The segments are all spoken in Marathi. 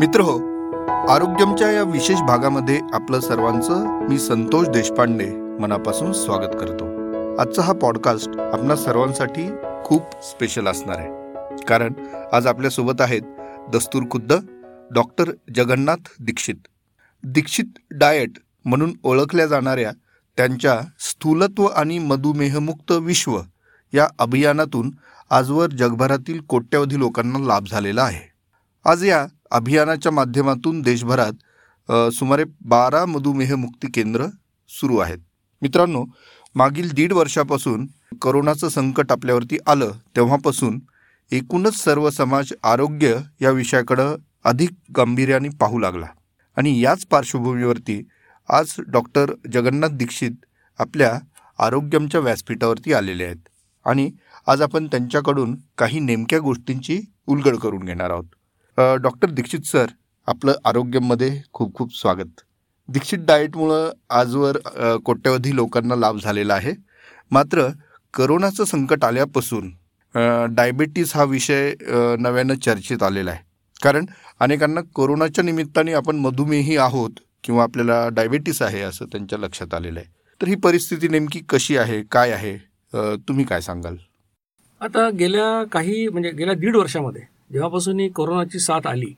मित्र हो आरोग्यमच्या या विशेष भागामध्ये आपलं सर्वांचं मी संतोष देशपांडे मनापासून स्वागत करतो. आजचा हा पॉडकास्ट आपणा सर्वांसाठी खूप स्पेशल असणार आहे. कारण आज आपल्यासोबत आहेत दस्तूर खुद्द डॉक्टर जगन्नाथ दीक्षित. दीक्षित डाएट म्हणून ओळखल्या जाणाऱ्या त्यांच्या स्थूलत्व आणि मधुमेहमुक्त विश्व या अभियानातून आजवर जगभरातील कोट्यवधी लोकांना लाभ झालेला आहे. आज या अभियानाच्या माध्यमातून देशभरात सुमारे बारा मधुमेह मुक्ती केंद्र सुरू आहेत. मित्रांनो मागील दीड वर्षापासून करोनाचं संकट आपल्यावरती आलं तेव्हापासून एकूणच सर्व समाज आरोग्य या विषयाकडं अधिक गांभीर्याने पाहू लागला. आणि याच पार्श्वभूमीवरती आज डॉक्टर जगन्नाथ दीक्षित आपल्या आरोग्यमच्या व्यासपीठावरती आलेले आहेत. आणि आज आपण त्यांच्याकडून काही नेमक्या गोष्टींची उलगड करून घेणार आहोत. डॉक्टर दीक्षित सर आपलं आरोग्यमध्ये खूप खूप स्वागत. दीक्षित डाएटमुळं आजवर कोट्यवधी लोकांना लाभ झालेला आहे. मात्र करोनाचं संकट आल्यापासून डायबेटीस हा विषय नव्यानं चर्चेत आलेला आहे. कारण अनेकांना कोरोनाच्या निमित्ताने आपण मधुमेही आहोत किंवा आपल्याला डायबेटीस आहे असं त्यांच्या लक्षात आलेलं आहे. तर ही परिस्थिती नेमकी कशी आहे काय आहे? तुम्ही काय सांगाल? आता गेल्या काही म्हणजे गेल्या दीड वर्षामध्ये जेव्हापासून ही कोरोनाची साथ आली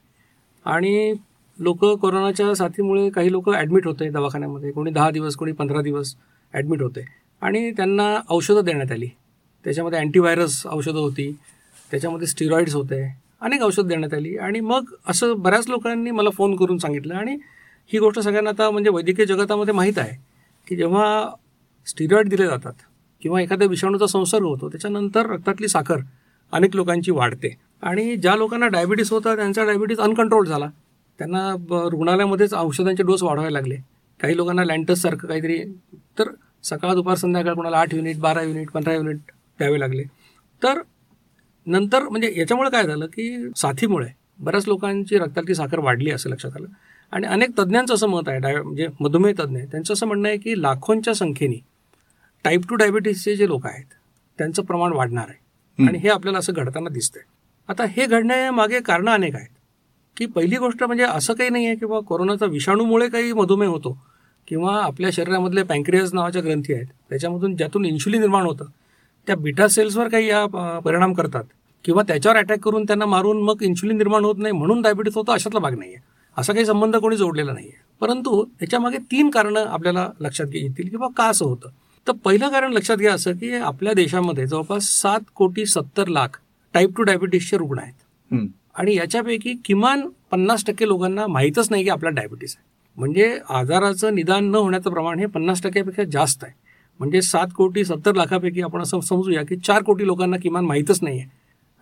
आणि लोक कोरोनाच्या साथीमुळे काही लोक ॲडमिट होते दवाखान्यामध्ये. कोणी दहा दिवस कोणी पंधरा दिवस ॲडमिट होते आणि त्यांना औषधं देण्यात आली. त्याच्यामध्ये अँटीव्हायरस औषधं होती. त्याच्यामध्ये स्टिरॉइड्स होते अनेक औषधं देण्यात आली. आणि मग असं बऱ्याच लोकांनी मला फोन करून सांगितलं. आणि ही गोष्ट सगळ्यांना आता म्हणजे वैद्यकीय जगतामध्ये माहीत आहे की जेव्हा स्टिरॉइड दिले जातात किंवा एखाद्या विषाणूचा संसर्ग होतो त्याच्यानंतर रक्तातली साखर अनेक लोकांची वाढते. आणि ज्या लोकांना डायबिटीस होता त्यांचा डायबिटीस अनकंट्रोल झाला. त्यांना ब- रुग्णालयामध्येच औषधांचे डोस वाढवायला लागले. काही लोकांना लँटससारखं काहीतरी तर सकाळ दुपार संध्याकाळ कोणाला आठ युनिट बारा युनिट पंधरा युनिट द्यावे लागले. तर नंतर म्हणजे याच्यामुळे काय झालं की साथीमुळे बऱ्याच लोकांची रक्तातली साखर वाढली असं लक्षात आलं. आणि अनेक तज्ज्ञांचं असं मत आहे डाय म्हणजे मधुमेह तज्ज्ञ आहे त्यांचं असं म्हणणं आहे की लाखोंच्या संख्येने टाईप टू डायबिटीसचे जे लोक आहेत त्यांचं प्रमाण वाढणार आहे. आणि हे आपल्याला असं घडताना दिसतंय. आता हे घडण्यामागे कारणं अनेक आहेत. की पहिली गोष्ट म्हणजे असं काही नाही आहे की बाबा कोरोनाचा विषाणूमुळे काही मधुमेह होतो किंवा आपल्या शरीरामधले पँक्रियास नावाच्या ग्रंथी आहेत. त्याच्यामधून ज्यातून इन्शुलिन निर्माण होतं त्या बिटा सेल्सवर काही या परिणाम करतात. किंवा त्याच्यावर अटॅक करून त्यांना मारून मग इन्शुलिन निर्माण होत नाही म्हणून डायबिटीस होतं अशातला भाग नाही आहे असा काही संबंध कोणी जोडलेला नाही आहे परंतु त्याच्यामागे तीन कारणं आपल्याला लक्षात घेतील येतील की बाबा का असं होतं. तर पहिलं कारण लक्षात घ्या असं की आपल्या देशामध्ये जवळपास सात कोटी सत्तर लाख टाईप टू डायबिटीसचे रुग्ण आहेत. आणि याच्यापैकी किमान पन्नास टक्के लोकांना माहीतच नाही की आपला डायबिटीस आहे. म्हणजे आजाराचं निदान न होण्याचं प्रमाण हे पन्नास टक्क्यापेक्षा जास्त आहे. म्हणजे सात कोटी सत्तर लाखापैकी आपण असं समजूया की चार कोटी लोकांना किमान माहीतच नाही आहे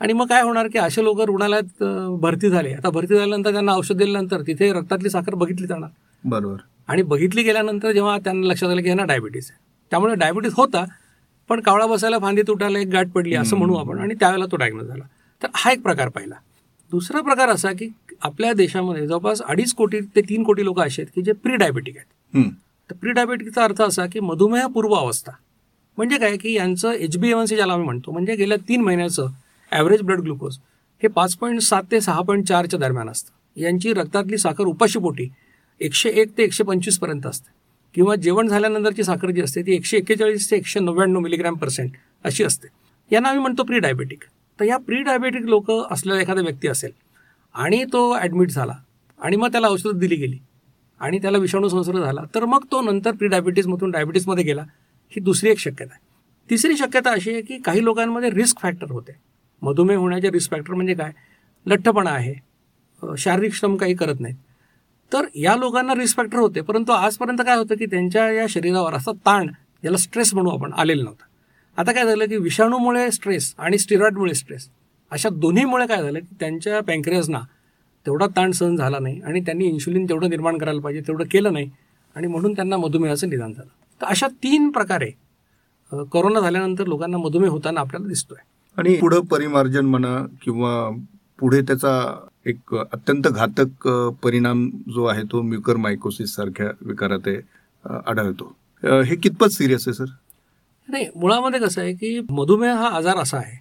आणि मग काय होणार की असे लोक रुग्णालयात भरती झाले. आता भरती झाल्यानंतर त्यांना औषध दिल्यानंतर तिथे रक्तातली साखर बघितली जाणार. बरोबर. आणि बघितली गेल्यानंतर जेव्हा त्यांना लक्षात आलं की यांना डायबिटीस आहे. त्यामुळे डायबिटीस होता पण कावळा बसायला फांदी तुटायला एक गाठ पडली असं म्हणू आपण. आणि त्यावेळेला तो डायग्नोज झाला. तर हा एक प्रकार पाहिला. दुसरा प्रकार असा की आपल्या देशामध्ये जवळपास अडीच कोटी ते तीन कोटी लोक असे आहेत की जे प्री डायबेटिक आहेत. हं. तर प्री डायबेटिकचा अर्थ असा की मधुमेह पूर्व अवस्था. म्हणजे काय की यांचं एच बी एन सी ज्याला आम्ही म्हणतो म्हणजे गेल्या तीन महिन्याचं ॲव्हरेज ब्लड ग्लुकोज हे पाच पॉईंट सात ते सहा पॉईंट चारच्या दरम्यान असतं. यांची रक्तातली साखर उपाशीपोटी एकशे एक ते एकशे पंचवीसपर्यंत असते. किंवा जेवण झाल्यानंतरची साखर जी असते ती एकशे एक्केचाळीस ते एकशे नव्याण्णव मिलीग्रॅम पर्सेंट अशी असते. यांना आम्ही म्हणतो प्री डायबेटिक तर या प्री डायबेटिक लोक असलेला एखादा व्यक्ती असेल आणि तो ॲडमिट झाला आणि मग त्याला औषधं दिली गेली आणि त्याला विषाणू संसर्ग झाला तर मग तो नंतर प्री डायबिटीसमधून डायबिटीसमध्ये गेला ही दुसरी एक शक्यता आहे. तिसरी शक्यता अशी आहे की काही लोकांमध्ये रिस्क फॅक्टर होते. मधुमेह होण्याचे रिस्क फॅक्टर म्हणजे काय? लठ्ठपणा आहे शारीरिक श्रम काही करत नाहीत. तर या लोकांना रिस्पेक्टर होते परंतु आजपर्यंत काय होतं की त्यांच्या या शरीरावर असा ताण ज्याला स्ट्रेस म्हणू आपण आलेला नव्हता. आता काय झालं की विषाणूमुळे स्ट्रेस आणि स्टिरॉइडमुळे स्ट्रेस अशा दोन्हीमुळे काय झालं की त्यांच्या पँक्रियाजना तेवढा ताण सहन झाला नाही आणि त्यांनी इन्शुलिन तेवढं निर्माण करायला पाहिजे तेवढं केलं नाही आणि म्हणून त्यांना मधुमेहाचं निदान झालं. तर अशा तीन प्रकारे कोरोना झाल्यानंतर लोकांना मधुमेह होताना आपल्याला दिसतोय. आणि पुढं परिमार्जन म्हणा किंवा पुढे त्याचा एक अत्यंत घातक परिणाम जो आहे तो म्युकर मायकोसिस सारख्या विकारात आढळतो. हे कितपत सिरियस आहे सर नाही मुळामध्ये कसं आहे की मधुमेह हा आजार असा आहे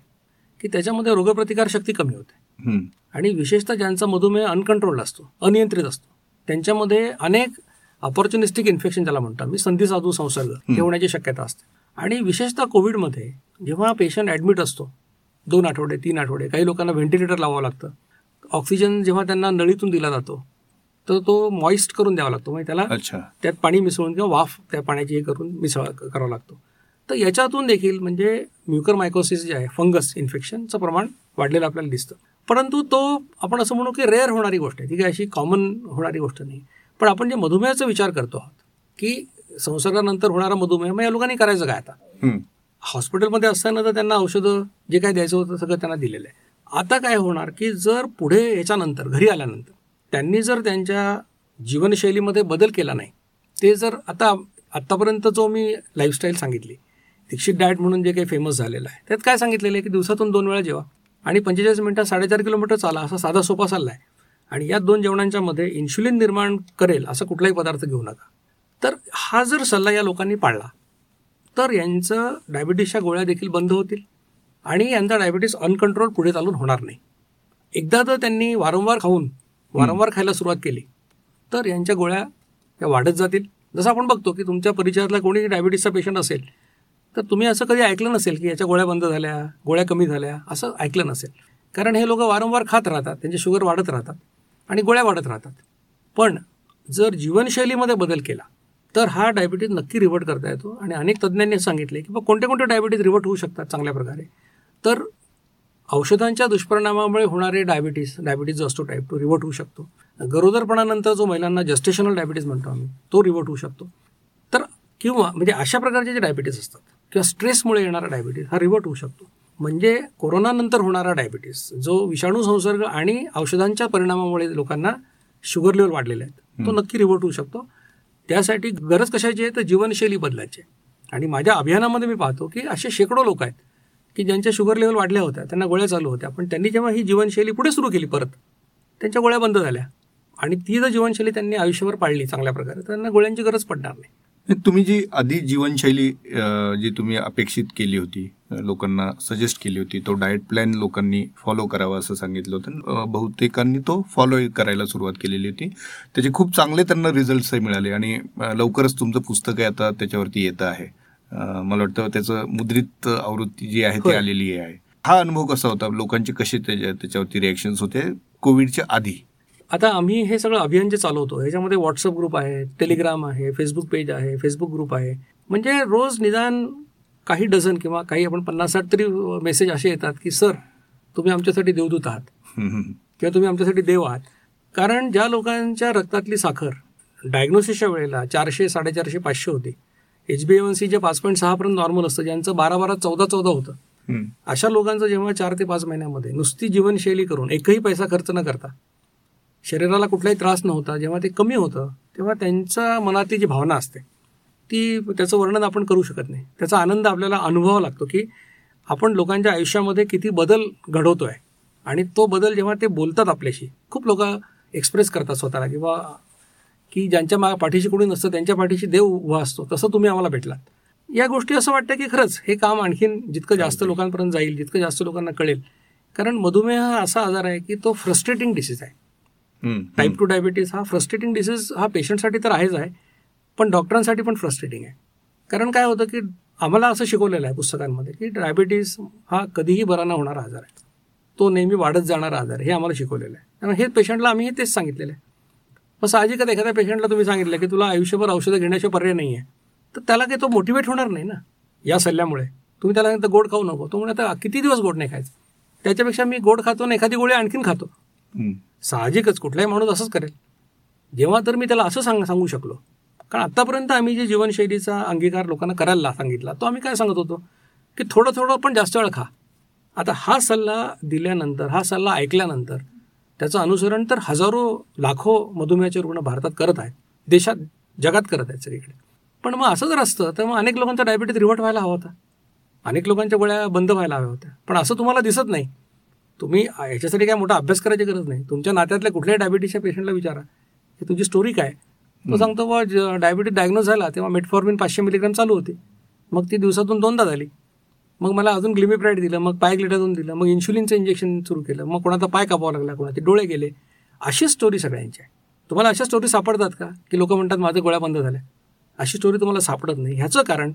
की त्याच्यामध्ये रोगप्रतिकार शक्ती कमी होते. आणि विशेषतः ज्यांचा मधुमेह अनकंट्रोल्ड असतो अनियंत्रित असतो त्यांच्यामध्ये अनेक ऑपॉर्च्युनिस्टिक इन्फेक्शन ज्याला म्हणतो मी संधी साधू संसर्ग हे होण्याची शक्यता असते. आणि विशेषतः कोविडमध्ये जेव्हा पेशंट ॲडमिट असतो दोन आठवडे तीन आठवडे काही लोकांना व्हेंटिलेटर लावावं लागतं ऑक्सिजन जेव्हा त्यांना नळीतून दिला जातो तर तो मॉइस्ट करून द्यावा लागतो. म्हणजे त्याला अच्छा. त्यात पाणी मिसळून किंवा वाफ त्या पाण्याची हे करून मिसळ करावा लागतो. तर याच्यातून देखील म्हणजे म्युकर मायकोसिस जे आहे फंगस इन्फेक्शनचं प्रमाण वाढलेलं आपल्याला दिसतं. परंतु तो आपण असं म्हणू की रेअर होणारी गोष्ट आहे. ती काही अशी कॉमन होणारी गोष्ट नाही. पण आपण जे मधुमेहाचा विचार करतो आहोत की संसर्गानंतर होणारा मधुमेह मग या लोकांनी करायचं काय आता. हॉस्पिटलमध्ये असताना तर त्यांना औषधं जे काय द्यायचं होतं सगळं त्यांना दिलेलं आहे. आता काय होणार की जर पुढे याच्यानंतर घरी आल्यानंतर त्यांनी जर त्यांच्या जीवनशैलीमध्ये बदल केला नाही ते जर आता आत्तापर्यंत जो मी लाईफस्टाईल सांगितली दीक्षित डाएट म्हणून जे काही फेमस झालेलं आहे त्यात काय सांगितलेलं आहे की दिवसातून दोन वेळा जेवा आणि पंचेचाळीस मिनिटात साडेचार किलोमीटर चाला असा साधा सोपा सल्ला आहे. आणि या दोन जेवणांच्या मध्ये इन्शुलिन निर्माण करेल असा कुठलाही पदार्थ घेऊ नका. तर हा जर सल्ला या लोकांनी पाळला तर यांचं डायबिटीसच्या गोळ्या देखील बंद होतील. आणि यांचा डायबिटीस अनकंट्रोल पुढे चालून होणार नाही. एकदा तर त्यांनी वारंवार खाऊन वारंवार खायला सुरुवात केली तर यांच्या गोळ्या त्या वाढत जातील. जसं आपण बघतो की तुमच्या परिचयातला कोणी डायबिटीसचा पेशंट असेल तर तुम्ही असं कधी ऐकलं नसेल की याच्या गोळ्या बंद झाल्या गोळ्या कमी झाल्या असं ऐकलं नसेल. कारण हे लोक वारंवार खात राहतात त्यांचे शुगर वाढत राहतात आणि गोळ्या वाढत राहतात. पण जर जीवनशैलीमध्ये बदल केला तर हा डायबिटीज नक्की रिव्हर्ट करता येतो. आणि अनेक तज्ज्ञांनी सांगितले की बा कोणते कोणते डायबिटीज रिवर्ट होऊ शकतात चांगल्या प्रकारे. तर औषधांच्या दुष्परिणामामुळे होणारे डायबिटीस डायबिटीज जो असतो टाईप टू रिव्हर्ट होऊ शकतो. गरोदरपणानंतर जो महिलांना जस्टेशनल डायबिटीज म्हणतो आम्ही तो रिव्हर्ट होऊ शकतो. तर किंवा म्हणजे अशा प्रकारचे जे डायबिटीज असतात किंवा स्ट्रेसमुळे येणारा डायबिटीज हा रिव्हर्ट होऊ शकतो. म्हणजे कोरोनानंतर होणारा डायबिटीस जो विषाणू संसर्ग आणि औषधांच्या परिणामामुळे लोकांना शुगर लेवल वाढलेले आहेत तो नक्की रिव्हर्ट होऊ शकतो. त्यासाठी गरज कशाची आहे? तर जीवनशैली बदलायची आहे. आणि माझ्या अभियानामध्ये मी पाहतो की असे शेकडो लोक आहेत की ज्यांच्या शुगर लेवल वाढल्या होत्या त्यांना गोळ्या चालू होत्या. पण त्यांनी जेव्हा ही जीवनशैली पुढे सुरू केली परत त्यांच्या गोळ्या बंद झाल्या. आणि ती जर जीवनशैली त्यांनी आयुष्यभर पाळली चांगल्या प्रकारे तर त्यांना गोळ्यांची गरज पडणार नाही. तुम्ही जी आधी जीवनशैली जी तुम्ही अपेक्षित केली होती लोकांना सजेस्ट केली होती तो डाएट प्लॅन लोकांनी फॉलो करावा असं सांगितलं होतं. बहुतेकांनी तो फॉलो करायला सुरुवात केलेली होती. त्याचे खूप चांगले त्यांना रिझल्ट्सही मिळाले आणि लवकरच तुमचं पुस्तक आहे आता त्याच्यावरती येतं आहे. मला वाटतं त्याचं मुद्रित आवृत्ती जी आहे ती. आलेली आहे. हा अनुभव कसा होता? लोकांचे कसे त्याच्या- त्याच्यावरती रिॲक्शन्स होते? कोविडच्या आधी. आता आम्ही हे सगळं अभियान जे चालवतो ह्याच्यामध्ये व्हॉट्सअप ग्रुप आहे टेलिग्राम आहे फेसबुक पेज आहे फेसबुक ग्रुप आहे. म्हणजे रोज निदान काही डझन किंवा काही आपण पन्नास साठ तरी मेसेज असे येतात की सर तुम्ही आमच्यासाठी देवदूत आहात. किंवा तुम्ही आमच्यासाठी देव आहात. कारण ज्या लोकांच्या रक्तातली साखर डायग्नोसिसच्या वेळेला चारशे साडेचारशे पाचशे होती. एच बी एन सी जे पाच पॉईंट सहापर्यंत नॉर्मल असतं ज्यांचं बारा बारा चौदा चौदा होतं. अशा लोकांचं जेव्हा चार ते पाच महिन्यामध्ये नुसती जीवनशैली करून एकही पैसा खर्च न करता शरीराला कुठलाही त्रास नव्हता जेव्हा ते कमी होतं तेव्हा त्यांच्या मनातली जी भावना असते ती त्याचं वर्णन आपण करू शकत नाही. त्याचा आनंद आपल्याला अनुभवावा लागतो की आपण लोकांच्या आयुष्यामध्ये किती बदल घडवतोय. आणि तो बदल जेव्हा ते बोलतात आपल्याशी खूप लोक एक्सप्रेस करतात स्वतःला किंवा की ज्यांच्या मा पाठीशी कोणी नसतं त्यांच्या पाठीशी देव उभा असतो. तसं तुम्ही आम्हाला भेटलात. या गोष्टी असं वाटतं की खरंच हे काम आणखीन जितकं जास्त लोकांपर्यंत जाईल जितकं जास्त लोकांना कळेल. कारण मधुमेह हा असा आजार आहे की तो फ्रस्ट्रेटिंग डिसीज आहे. टाईप टू डायबिटीस हा फ्रस्ट्रेटिंग डिसीज हा पेशंटसाठी तर आहेच आहे पण डॉक्टरांसाठी पण फ्रस्ट्रेटिंग आहे. कारण काय होतं की आम्हाला असं शिकवलेलं आहे पुस्तकांमध्ये की डायबिटीस हा कधीही बरा न होणारा आजार आहे. तो नेहमी वाढत जाणारा आजार आहे हे आम्हाला शिकवलेलं आहे. कारण हे पेशंटला आम्ही तेच सांगितलेलं आहे. मग साहजिकच एखाद्या पेशंटला तुम्ही सांगितलं की तुला आयुष्यभर औषधं घेण्याशिवाय पर्याय नाही आहे तर त्याला काही तो मोटिवेट होणार नाही ना या सल्ल्यामुळे. तुम्ही त्याला सांगितलं गोड खाऊ नको. तो म्हणजे आता किती दिवस गोड नाही खायचं? त्याच्यापेक्षा मी गोड खातो आणि एखादी गोळी आणखीन खातो. साहजिकच कुठलाही माणूस असंच करेल. जेव्हा तर मी त्याला असं सांग सांगू शकलो. कारण आत्तापर्यंत आम्ही जे जीवनशैलीचा अंगीकार लोकांना करायला सांगितला तो आम्ही काय सांगत होतो? की थोडं थोडं पण जास्त वेळ खा. आता हा सल्ला दिल्यानंतर हा सल्ला ऐकल्यानंतर त्याचं अनुसरण तर हजारो लाखो मधुमेहाचे रुग्ण भारतात करत आहेत. देशात जगात करत आहेत सगळीकडे. पण मग असं जर असतं तर मग अनेक लोकांचा डायबिटीज रिव्हर्ट व्हायला हवा होता. अनेक लोकांच्या गोळ्या बंद व्हायला हव्या होत्या. पण असं तुम्हाला दिसत नाही. तुम्ही याच्यासाठी काय मोठा अभ्यास करायची गरज नाही. तुमच्या नात्यातल्या कुठल्याही डायबिटीसच्या पेशंटला विचारा. की तुझी स्टोरी काय? तो सांगतो बा डायबिटीस डायग्नोज झाला तेव्हा मेटफॉर्मिन पाचशे मिलीग्राम चालू होती. मग ती दिवसातून दोनदा झाली. मग मला अजून ग्लिमिप्राईड दिलं मग पाय ग्लिटाझोन दिलं मग इन्शुलिनचं इंजेक्शन सुरू केलं मग कोणाचा पाय कापावा लागला कोणाचे डोळे गेले. अशी स्टोरी सगळ्यांची आहे. तुम्हाला अशा स्टोरी सापडतात का? की लोक म्हणतात माझं गोळ्या बंद झाल्या. अशी स्टोरी तुम्हाला सापडत नाही. ह्याचं कारण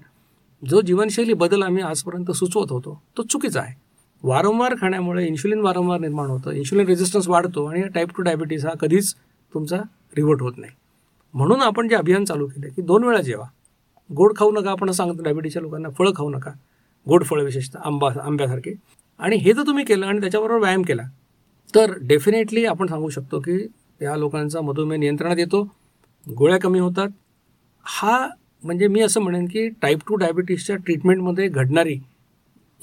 जो जीवनशैली बदल आम्ही आजपर्यंत सुचवत होतो तो चुकीचा आहे. वारंवार खाण्यामुळे इन्शुलिन वारंवार निर्माण होतं इन्शुलिन रेझिस्टन्स वाढतो आणि टाईप टू डायबिटीस हा कधीच तुमचा रिव्हर्ट होत नाही. म्हणून आपण जे अभियान चालू केलं की दोन वेळा जेवा. गोड खाऊ नका आपण सांगतो डायबिटीसच्या लोकांना फळं खाऊ नका. गोड फळं विशेषतः आंबा आंब्यासारखे. आणि हे जर तुम्ही केलं आणि त्याच्याबरोबर व्यायाम केला तर डेफिनेटली आपण सांगू शकतो की या लोकांचा मधुमेह नियंत्रणात येतो गोळ्या कमी होतात. हा म्हणजे मी असं म्हणेन की टाईप टू डायबिटीसच्या ट्रीटमेंटमध्ये घडणारी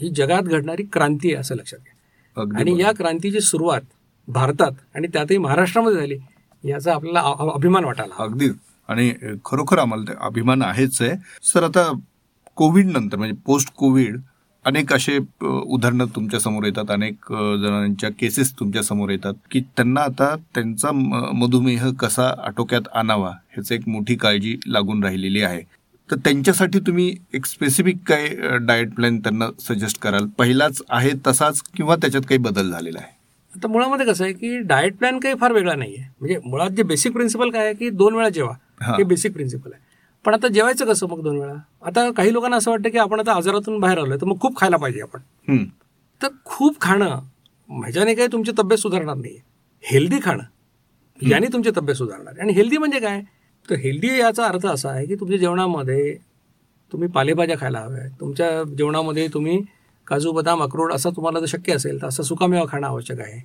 ही जगात घडणारी क्रांती आहे असं लक्षात घ्या. आणि. या क्रांतीची सुरुवात भारतात आणि त्यातही महाराष्ट्रामध्ये झाली याचा आपल्याला अभिमान वाटायला अगदी आणि खरोखर आम्हाला अभिमान आहेच आहे. सर आता कोविड नंतर म्हणजे पोस्ट कोविड अनेक असे उदाहरणं तुमच्यासमोर येतात अनेक जणांच्या केसेस तुमच्यासमोर येतात की त्यांना आता त्यांचा मधुमेह कसा आटोक्यात आणावा ह्याची एक मोठी काळजी लागून राहिलेली आहे. तर त्यांच्यासाठी तुम्ही एक स्पेसिफिक काय डाएट प्लॅन त्यांना सजेस्ट कराल? पहिलाच आहे तसाच किंवा त्याच्यात काही बदल झालेला आहे? आता मुळामध्ये कसं आहे की डाएट प्लॅन काही फार वेगळा नाही आहे म्हणजे मुळात जे बेसिक प्रिन्सिपल काय आहे की दोन वेळा जेवा. हे. बेसिक प्रिन्सिपल आहे. पण आता जेवायचं कसं मग दोन वेळा? आता काही लोकांना असं वाटतं की आपण आता आजारातून बाहेर आलोय तर मग खूप खायला पाहिजे आपण. तर खूप खाणं ह्याच्याने काही तुमची तब्येत सुधारणार नाही हेल्दी खाणं याने तुमची तब्येत सुधारणार आणि हेल्दी म्हणजे काय? तर हेल्दी याचा अर्थ असा आहे की तुमच्या जेवणामध्ये तुम्ही पालेभाज्या खायला हव्या तुमच्या जेवणामध्ये तुम्ही काजू बदाम अक्रोड असं तुम्हाला जर शक्य असेल तर असं सुकामेवा खाणं आवश्यक आहे.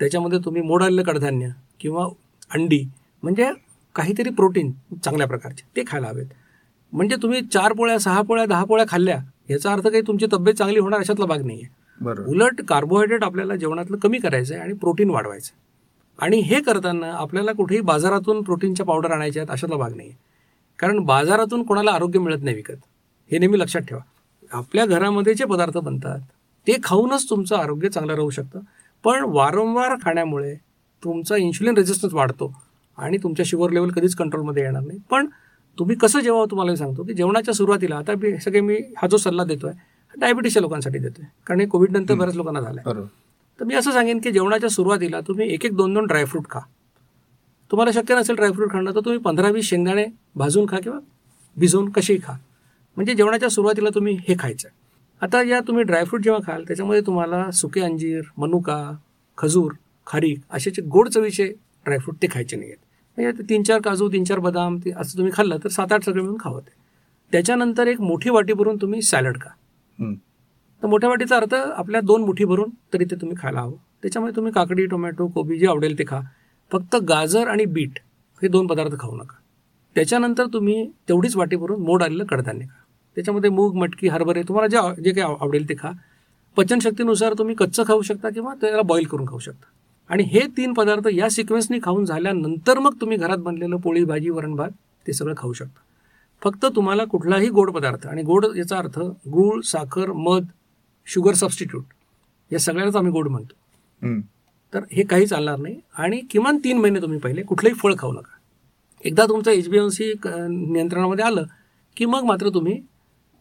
त्याच्यामध्ये तुम्ही मोड आलेलं कडधान्य किंवा अंडी म्हणजे काहीतरी प्रोटीन चांगल्या प्रकारचे ते खायला हवेत. म्हणजे तुम्ही चार पोळ्या सहा पोळ्या दहा पोळ्या खाल्ल्या याचा अर्थ काही तुमची तब्येत चांगली होणार अशातला भाग नाही आहे बरोबर. उलट कार्बोहायड्रेट आपल्याला जेवणातलं कमी करायचं आहे आणि प्रोटीन वाढवायचं. आणि हे करताना आपल्याला कुठेही बाजारातून प्रोटीनच्या पावडर आणायच्या आहेत अशातला भाग नाही आहे कारण बाजारातून कोणाला आरोग्य मिळत नाही विकत. हे नेहमी लक्षात ठेवा. आपल्या घरामध्ये जे पदार्थ बनतात ते खाऊनच तुमचं आरोग्य चांगलं राहू शकतं. पण वारंवार खाण्यामुळे तुमचा इन्शुलिन रेजिस्टन्स वाढतो. आणि तुमच्या शुगर लेवल कधीच कंट्रोलमध्ये येणार नाही. पण तुम्ही कसं जेवावं तुम्हाला मी सांगतो की जेवणाच्या सुरुवातीला आता मी सगळे मी हा जो सल्ला देतोय डायबिटीसच्या लोकांसाठी देतोय. कारण हे कोविड नंतर बऱ्याच लोकांना झालं बरोबर. तर मी असं सांगेन की जेवणाच्या सुरुवातीला तुम्ही एक एक दोन दोन ड्रायफ्रूट खा. तुम्हाला शक्य नसेल ड्रायफ्रूट खाणं तर तुम्ही पंधरा वीस शेंगदाणे भाजून खा किंवा भिजवून कसेही खा. म्हणजे जेवणाच्या सुरुवातीला तुम्ही हे खायचं आता या तुम्ही ड्रायफ्रूट जेव्हा खाल त्याच्यामध्ये तुम्हाला सुके अंजीर मनुका खजूर खारीक असे जे गोड चवीचे ड्रायफ्रूट ते खायचे नाही आहेत म्हणजे तीन चार काजू तीन चार बदाम ते असं तुम्ही खाल्लं तर सात आठ सगळे मिळून खावं ते. त्याच्यानंतर एक मोठी वाटी भरून तुम्ही सॅलड खा. तर मोठ्या वाटीचा अर्थ आपल्या दोन मुठी भरून तरी ते तुम्ही खायला हवं. त्याच्यामध्ये तुम्ही काकडी टोमॅटो कोबी जे आवडेल ते खा. फक्त गाजर आणि बीट हे दोन पदार्थ खाऊ नका. त्याच्यानंतर तुम्ही तेवढीच वाटी भरून मोड आलेलं कडधान्य खा. त्याच्यामध्ये मूग मटकी हरभरे तुम्हाला जे जे काही आव- आवडेल ते खा. पचनशक्तीनुसार तुम्ही कच्चं खाऊ शकता किंवा त्याला बॉईल करून खाऊ शकता. आणि हे तीन पदार्थ या सिक्वेन्सनी खाऊन झाल्यानंतर मग तुम्ही घरात बनलेलं पोळी भाजी वरण भात ते सगळं खाऊ शकता. फक्त तुम्हाला कुठलाही गोड पदार्थ आणि गोड याचा अर्थ गूळ साखर मध शुगर सबस्टिट्यूट या सगळ्यालाच आम्ही गोड म्हणतो. तर हे काही चालणार नाही. आणि किमान तीन महिने तुम्ही पहिले कुठलंही फळ खाऊ नका. एकदा तुमचं एच बी एन सी नियंत्रणामध्ये आलं की मग मात्र तुम्ही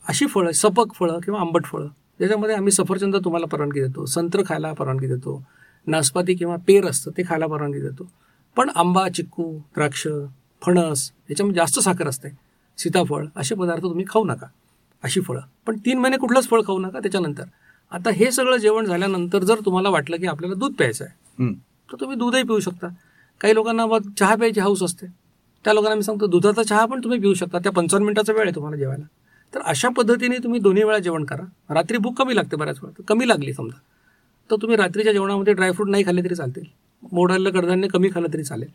अशी फळं सपक फळं किंवा आंबट फळं ज्याच्यामध्ये आम्ही सफरचंद तुम्हाला परवानगी देतो संत्र खायला परवानगी देतो नाशपाती किंवा पेर असतं ते खायला परवानगी देतो. पण आंबा चिक्कू द्राक्ष फणस याच्यामध्ये जास्त साखर असते. सीताफळ असे पदार्थ तुम्ही खाऊ नका. अशी फळं. पण तीन महिने कुठलंच फळ खाऊ नका त्याच्यानंतर. आता हे सगळं जेवण झाल्यानंतर जर तुम्हाला वाटलं की आपल्याला दूध प्यायचं आहे. तर तुम्ही दूधही पिऊ शकता. काही लोकांना मग चहा प्यायची हाऊस असते. त्या लोकांना मी सांगतो दुधाचा चहा पण तुम्ही पिऊ शकता. त्या पंचावन्न मिनिटाचा वेळ आहे तुम्हाला जेवायला. तर अशा पद्धतीने तुम्ही दोन्ही वेळा जेवण करा. रात्री भूक कमी लागते बऱ्याच वेळा. तर कमी लागली समजा. तर तुम्ही रात्रीच्या जेवणामध्ये ड्रायफ्रूट नाही खाल्ले तरी चालतील. मोडालेलं कडधान्य कमी खाल्लं तरी चालेल.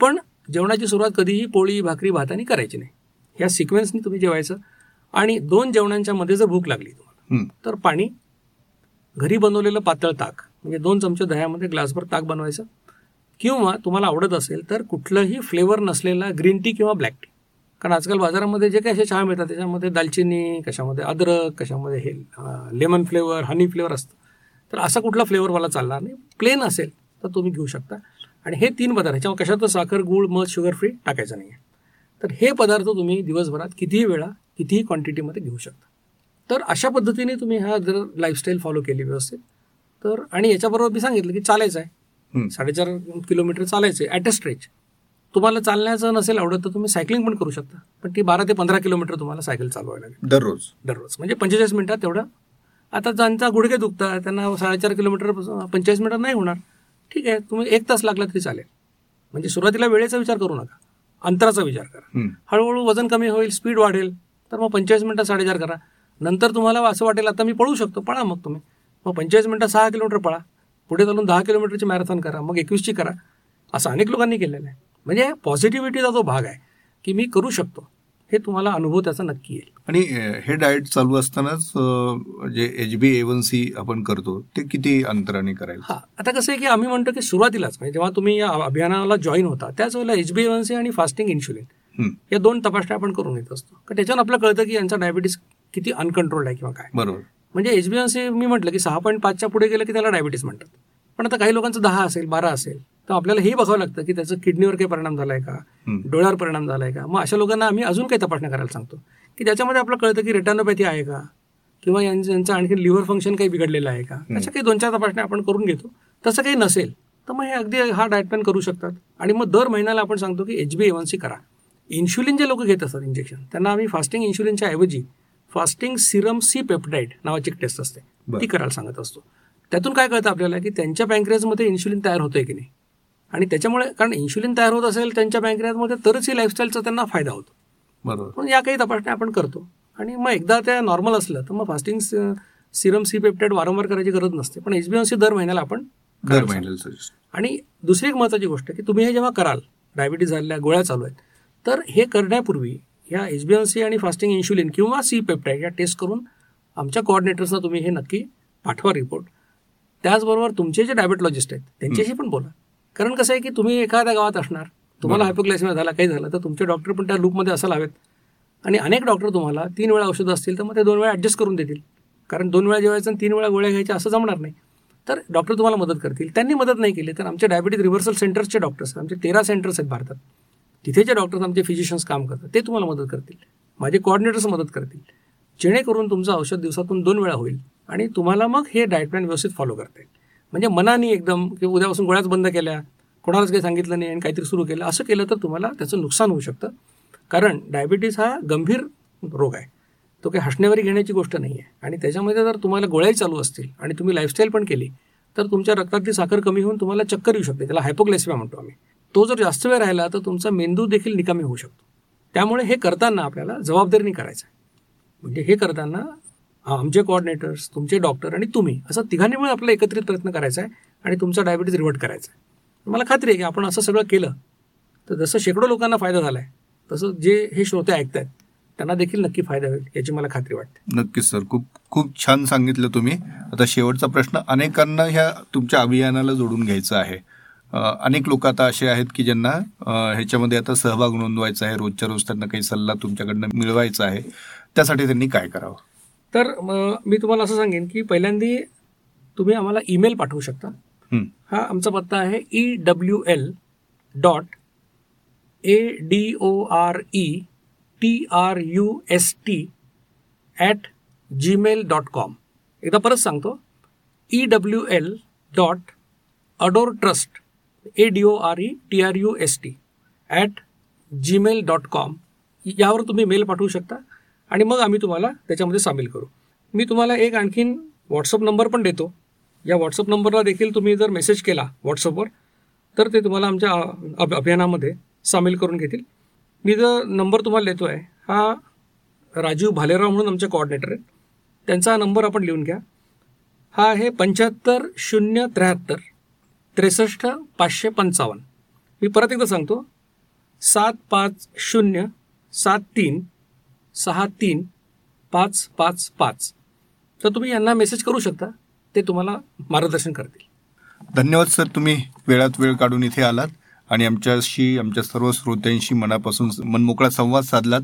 पण जेवणाची सुरुवात कधीही पोळी भाकरी भातानी करायची नाही. ह्या सिक्वेन्सनी तुम्ही जेवायचं. आणि दोन जेवणांच्या मध्ये जर भूक लागली तुम्हाला. तर पाणी घरी बनवलेलं पातळ ताक म्हणजे दोन चमचे दह्यामध्ये ग्लासभर ताक बनवायचं. किंवा तुम्हाला आवडत असेल तर कुठलंही फ्लेवर नसलेला ग्रीन टी किंवा ब्लॅक टी कारण आजकाल बाजारामध्ये जे काही असे चहा मिळतात त्याच्यामध्ये दालचिनी कशामध्ये अद्रक कशामध्ये हे लेमन फ्लेवर हनी फ्लेवर असतं. तर असा कुठला फ्लेवर मला चालणार नाही. प्लेन असेल तर तुम्ही घेऊ शकता. आणि हे तीन पदार्थ ह्याच्यामध्ये कशातच साखर गुळ मध शुगर फ्री टाकायचं नाही आहे तर हे पदार्थ तुम्ही दिवसभरात कितीही वेळा कितीही क्वांटिटीमध्ये घेऊ शकता. तर अशा पद्धतीने तुम्ही हा जर लाईफस्टाईल फॉलो केली व्यवस्थित तर आणि याच्याबरोबर मी सांगितलं की चालायचं आहे. साडेचार किलोमीटर चालायचं आहे ॲट अ स्ट्रेच तुम्हाला चालण्याचं नसेल आवडत तर तुम्ही सायकलिंग पण करू शकता. पण ती बारा ते पंधरा किलोमीटर तुम्हाला सायकल चालवायला लागेल. दररोज. दररोज. म्हणजे पंचेचाळीस मिनिटात तेवढं आता ज्यांचा गुडघे दुखतात त्यांना साडेचार किलोमीटर पंचेचाळीस मिनिटात नाही होणार. ठीक आहे तुम्ही एक तास लागला तरी चालेल. म्हणजे सुरुवातीला वेळेचा विचार करू नका. अंतराचा विचार करा. हळूहळू वजन कमी होईल स्पीड वाढेल तर मग पंचेचाळीस मिनिटात साडेचार करा. नंतर तुम्हाला असं वाटेल आता मी पळू शकतो पळा मग तुम्ही. मग पंचेचाळीस मिनिटात सहा किलोमीटर पळा. पुढे चालून दहा किलोमीटरची मॅरेथॉन करा मग एकवीसची करा. असं अनेक लोकांनी केलेलं आहे. म्हणजे पॉझिटिव्हिटीचा जो भाग आहे की मी करू शकतो. हे तुम्हाला अनुभव त्याचा नक्की येईल. आणि हे डाएट चालू असतानाच जे H B A one C आपण करतो ते किती अंतराने करायचं? हा आता कसं आहे की आम्ही म्हणतो की सुरुवातीलाच म्हणजे जेव्हा तुम्ही या अभियानाला जॉईन होता त्याच वेळेला एच बी वन सी आणि फास्टिंग इन्शुलिन. या दोन तपासण्या आपण करून येत असतो. कारण त्याच्यानं आपलं कळतं की यांचा डायबिटीस किती अनकंट्रोल्ड आहे किंवा काय. बरोबर. म्हणजे एच बी वन सी मी म्हटलं की सहा पॉईंट पाचच्या पुढे गेलं की त्याला डायबिटीस म्हणतात. पण आता काही लोकांचं दहा असेल बारा असेल तर आपल्याला हे बघावं लागतं की त्याचं किडनीवर काही परिणाम झालाय का. डोळ्यावर परिणाम झालाय का? मग अशा लोकांना आम्ही अजून काही तपासण्या करायला सांगतो. की त्याच्यामध्ये आपलं कळतं की रेटॅनोपॅथी आहे का? किंवा यांचं यांचं आणखी लिव्हर फंक्शन काही बिघडलेलं आहे का? अशा काही दोन चार तपासण्या आपण करून घेतो. तसं काही नसेल तर मग हे अगदी हा डाएट प्लॅन करू शकतात. आणि मग दर महिन्याला आपण सांगतो की एच बी सी करा. इन्शुलिन जे लोक घेत असतात इंजेक्शन त्यांना आम्ही फास्टिंग इन्शुलिनच्या ऐवजी फास्टिंग सिरम सी पेप्टाईड नावाची एक टेस्ट असते. ती करायला सांगत असतो. त्यातून काय कळतं आपल्याला की त्यांच्या पँक्रियाजमध्ये इन्शुलिन तयार होतंय की नाही? आणि त्याच्यामुळे कारण इन्शुलिन तयार होत असेल त्यांच्या पँक्रियाजमध्ये तरच ही लाईफस्टाईलचा त्यांना फायदा होतो. बरोबर. पण या काही तपासण्या आपण करतो. आणि मग एकदा त्या नॉर्मल असलं तर मग फास्टिंग सिरम सी पेप्टाईड वारंवार करायची गरज नसते. पण एच बी सी दर महिन्याला आपण दर महिन्याला. आणि दुसरी एक महत्त्वाची गोष्ट की तुम्ही हे जेव्हा कराल डायबिटीज झालेल्या गोळ्या चालू आहेत तर हे करण्यापूर्वी ह्या एच बी सी आणि फास्टिंग इन्शुलिन किंवा सी पेप्टाईड या टेस्ट करून आमच्या कोऑर्डिनेटर्सना तुम्ही हे नक्की पाठवा रिपोर्ट त्याचबरोबर तुमचे जे डायबेटॉलॉजिस्ट आहेत त्यांच्याशी पण बोला. कारण कसं आहे की तुम्ही एखाद्या गावात असणार तुम्हाला हायपोग्लायसिमिया झाला काही झालं तर तुमचे डॉक्टर पण त्या लूपमध्ये असायला हवेत. आणि अनेक डॉक्टर तुम्हाला तीन वेळा औषधं असतील तर मग ते दोन वेळा ॲडजस्ट करून देतील. कारण दोन वेळा जेवायचं आणि तीन वेळा गोळ्या घ्यायच्या असं जमणार नाही. तर डॉक्टर तुम्हाला मदत करतील. त्यांनी मदत नाही केली तर आमचे डायबिटीज रिव्हर्सल सेंटर्सचे डॉक्टर्स आमचे तेरा सेंटर्स आहेत भारतात. तिथे जे डॉक्टर्स आमचे फिजिशियन्स काम करतात. ते तुम्हाला मदत करतील. माझे कोऑर्डिनेटर्स मदत करतील. जेणेकरून तुमचं औषध दिवसातून दोन वेळा होईल आणि तुम्हाला मग हे डाएट प्लॅन व्यवस्थित फॉलो करता येईल. म्हणजे मनाने एकदम की उद्यापासून गोळ्याच बंद केल्या कोणालाच काही सांगितलं नाही आणि काहीतरी सुरू केलं असं केलं तर तुम्हाला त्याचं नुकसान होऊ शकतं. कारण डायबिटीस हा गंभीर रोग आहे. तो काही हसण्यावरी घेण्याची गोष्ट नाही आहे आणि त्याच्यामध्ये जर तुम्हाला गोळ्याही चालू असतील आणि तुम्ही लाईफस्टाईल पण केली तर तुमच्या रक्तातली साखर कमी होऊन तुम्हाला चक्कर येऊ शकते. त्याला हायपोग्लायसिमिया म्हणतो आम्ही. तो जर जास्त वेळ राहिला तर तुमचा मेंदू देखील निकामी होऊ शकतो. त्यामुळे हे करताना आपल्याला जबाबदारीने करायचं आहे. म्हणजे हे करताना आमचे कोऑर्डिनेटर्स तुमचे डॉक्टर आणि तुम्ही असं तिघांनी मिळून आपला एकत्रित प्रयत्न करायचा आहे आणि तुमचा डायबिटीज रिव्हर्ट करायचा आहे. मला खात्री आहे की आपण असं सगळं केलं तर जसं शेकडो लोकांना फायदा झाला आहे तसं जे हे श्रोते ऐकत आहेत त्यांना देखील नक्की फायदा होईल याची मला खात्री वाटते. नक्कीच सर. खूप खूप छान सांगितलं तुम्ही. आता शेवटचा प्रश्न अनेकांना ह्या तुमच्या अभियानाला जोडून घ्यायचं आहे. अनेक लोक आता असे आहेत की ज्यांना ह्याच्यामध्ये आता सहभाग नोंदवायचा आहे रोजच्या रोज त्यांना काही सल्ला तुमच्याकडनं मिळवायचा आहे. त्यासाठी त्यांनी काय करावं? तर मग मी तुम्हाला असं सांगेन की पहिल्यांदी तुम्ही आम्हाला ईमेल पाठवू शकता. हं, हा आमचा पत्ता आहे E W L dot A D O R E T R U S T at Gmail dot com एकदा परत सांगतो. E W L dot adore trust A D O R E T R U S T at Gmail dot com यावर तुम्ही मेल पाठवू शकता. आणि मग आम्ही तुम्हाला त्याच्यामध्ये सामील करू. मी तुम्हाला एक आणखीन व्हॉट्सअप नंबर पण देतो. या व्हॉट्सअप नंबरला देखील तुम्ही जर मेसेज केला व्हॉट्सअपवर तर ते तुम्हाला आमच्या अभ अभियानामध्ये सामील करून घेतील. मी जो नंबर तुम्हाला देतो आहे हा राजीव भालेराव म्हणून आमचे कोऑर्डिनेटर आहेत. त्यांचा नंबर आपण लिहून घ्या. हा आहे पंच्याहत्तर शून्य त्र्याहत्तर त्रेसष्ट पाचशे पंचावन्न. मी परत एकदा सांगतो. सात पाच शून्य सात तीन सहा तीन पाच पाच पाच. तर तुम्ही यांना मेसेज करू शकता. ते तुम्हाला मार्गदर्शन करतील. धन्यवाद सर. तुम्ही वेळात वेळ काढून इथे आलात. आणि आमच्याशी आमच्या सर्व श्रोत्यांशी मनापासून मनमोकळा संवाद साधलात.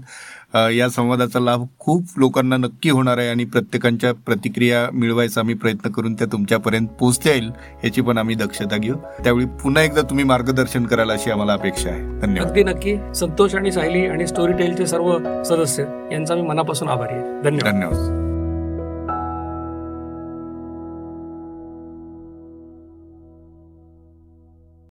या संवादाचा लाभ खूप लोकांना नक्की होणार आहे आणि प्रत्येकांच्या प्रतिक्रिया मिळवायचा आम्ही प्रयत्न करून त्या तुमच्यापर्यंत पोहोचता येईल याची पण आम्ही दक्षता घेऊ. त्यावेळी पुन्हा एकदा तुम्ही मार्गदर्शन कराल अशी आम्हाला अपेक्षा आहे. धन्यवाद. अगदी नक्की. संतोष आणि सायली आणि स्टोरी टेलचे सर्व सदस्य यांचा मी मनापासून आभारी आहे. धन्यवाद. धन्यवाद.